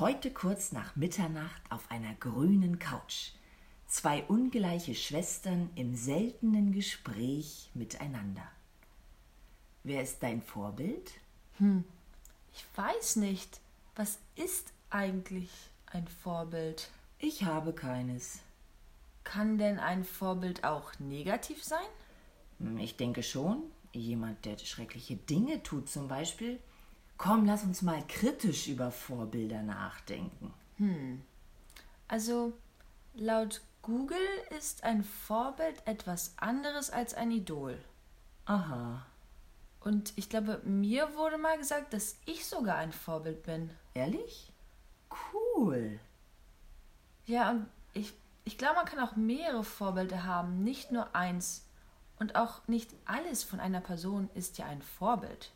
Heute kurz nach Mitternacht auf einer grünen Couch. Zwei ungleiche Schwestern im seltenen Gespräch miteinander. Wer ist dein Vorbild? Hm, ich weiß nicht. Was ist eigentlich ein Vorbild? Ich habe keines. Kann denn ein Vorbild auch negativ sein? Hm, ich denke schon. Jemand, der schreckliche Dinge tut zum Beispiel. Komm, lass uns mal kritisch über Vorbilder nachdenken. Hm. Also, laut Google ist ein Vorbild etwas anderes als ein Idol. Aha. Und ich glaube, mir wurde mal gesagt, dass ich sogar ein Vorbild bin. Ehrlich? Cool. Ja, und ich, ich glaube, man kann auch mehrere Vorbilder haben, nicht nur eins. Und auch nicht alles von einer Person ist ja ein Vorbild.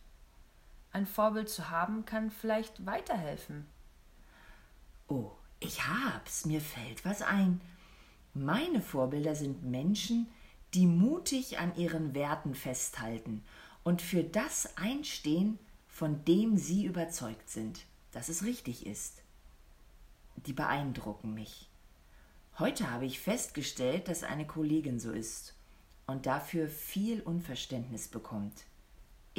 Ein Vorbild zu haben kann vielleicht weiterhelfen. Oh, ich hab's, mir fällt was ein. Meine Vorbilder sind Menschen, die mutig an ihren Werten festhalten und für das einstehen, von dem sie überzeugt sind, dass es richtig ist. Die beeindrucken mich. Heute habe ich festgestellt, dass eine Kollegin so ist und dafür viel Unverständnis bekommt.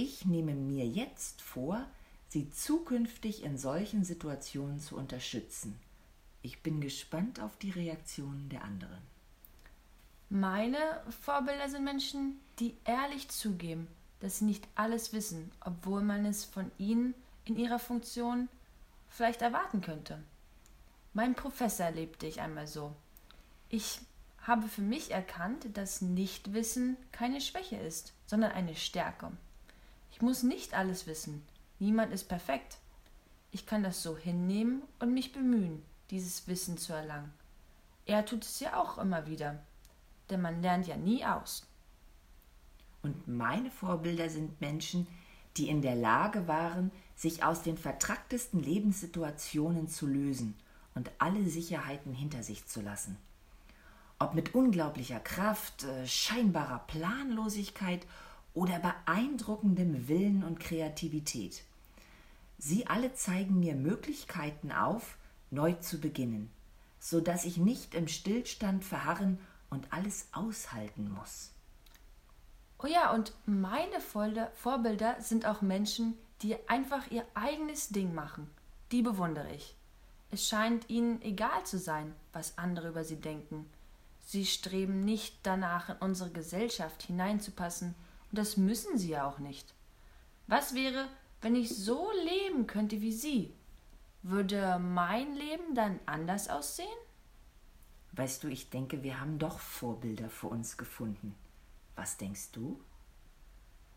Ich nehme mir jetzt vor, sie zukünftig in solchen Situationen zu unterstützen. Ich bin gespannt auf die Reaktionen der anderen. Meine Vorbilder sind Menschen, die ehrlich zugeben, dass sie nicht alles wissen, obwohl man es von ihnen in ihrer Funktion vielleicht erwarten könnte. Mein Professor erlebte ich einmal so. Ich habe für mich erkannt, dass Nichtwissen keine Schwäche ist, sondern eine Stärke. Ich muss nicht alles wissen. Niemand ist perfekt. Ich kann das so hinnehmen und mich bemühen, dieses Wissen zu erlangen. Er tut es ja auch immer wieder, denn man lernt ja nie aus. Und meine Vorbilder sind Menschen, die in der Lage waren, sich aus den vertracktesten Lebenssituationen zu lösen und alle Sicherheiten hinter sich zu lassen. Ob mit unglaublicher Kraft, äh, scheinbarer Planlosigkeit oder beeindruckendem Willen und Kreativität. Sie alle zeigen mir Möglichkeiten auf, neu zu beginnen, so dass ich nicht im Stillstand verharren und alles aushalten muss. Oh ja, und meine Vorbilder sind auch Menschen, die einfach ihr eigenes Ding machen. Die bewundere ich. Es scheint ihnen egal zu sein, was andere über sie denken. Sie streben nicht danach, in unsere Gesellschaft hineinzupassen, und das müssen sie ja auch nicht. Was wäre, wenn ich so leben könnte wie sie? Würde mein Leben dann anders aussehen? Weißt du, ich denke, wir haben doch Vorbilder für uns gefunden. Was denkst du?